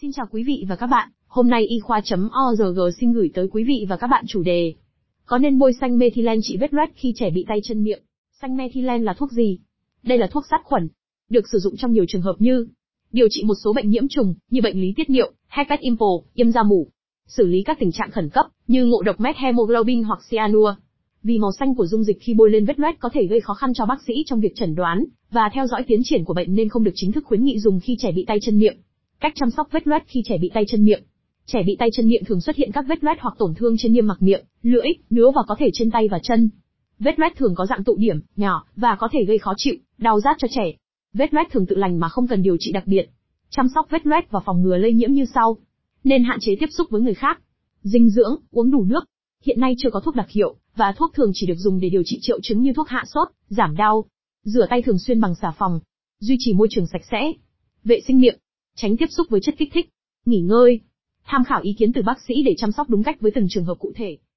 Xin chào quý vị và các bạn, hôm nay y khoa.org xin gửi tới quý vị và các bạn chủ đề. Có nên bôi xanh methylen trị vết loét khi trẻ bị tay chân miệng? Xanh methylen là thuốc gì? Đây là thuốc sát khuẩn, được sử dụng trong nhiều trường hợp như điều trị một số bệnh nhiễm trùng như bệnh lý tiết niệu, herpes impel, yêm da mủ, xử lý các tình trạng khẩn cấp như ngộ độc methemoglobin hoặc cyanua. Vì màu xanh của dung dịch khi bôi lên vết loét có thể gây khó khăn cho bác sĩ trong việc chẩn đoán và theo dõi tiến triển của bệnh nên không được chính thức khuyến nghị dùng khi trẻ bị tay chân miệng. Cách chăm sóc vết loét khi trẻ bị tay chân miệng. Trẻ bị tay chân miệng thường xuất hiện các vết loét hoặc tổn thương trên niêm mạc miệng, lưỡi, nướu và có thể trên tay và chân. Vết loét thường có dạng tụ điểm, nhỏ và có thể gây khó chịu, đau rát cho trẻ. Vết loét thường tự lành mà không cần điều trị đặc biệt. Chăm sóc vết loét và phòng ngừa lây nhiễm như sau. Nên hạn chế tiếp xúc với người khác. Dinh dưỡng, uống đủ nước. Hiện nay chưa có thuốc đặc hiệu, và thuốc thường chỉ được dùng để điều trị triệu chứng như thuốc hạ sốt, giảm đau. Rửa tay thường xuyên bằng xà phòng. Duy trì môi trường sạch sẽ. Vệ sinh miệng. Tránh tiếp xúc với chất kích thích. Nghỉ ngơi. Tham khảo ý kiến từ bác sĩ để chăm sóc đúng cách với từng trường hợp cụ thể.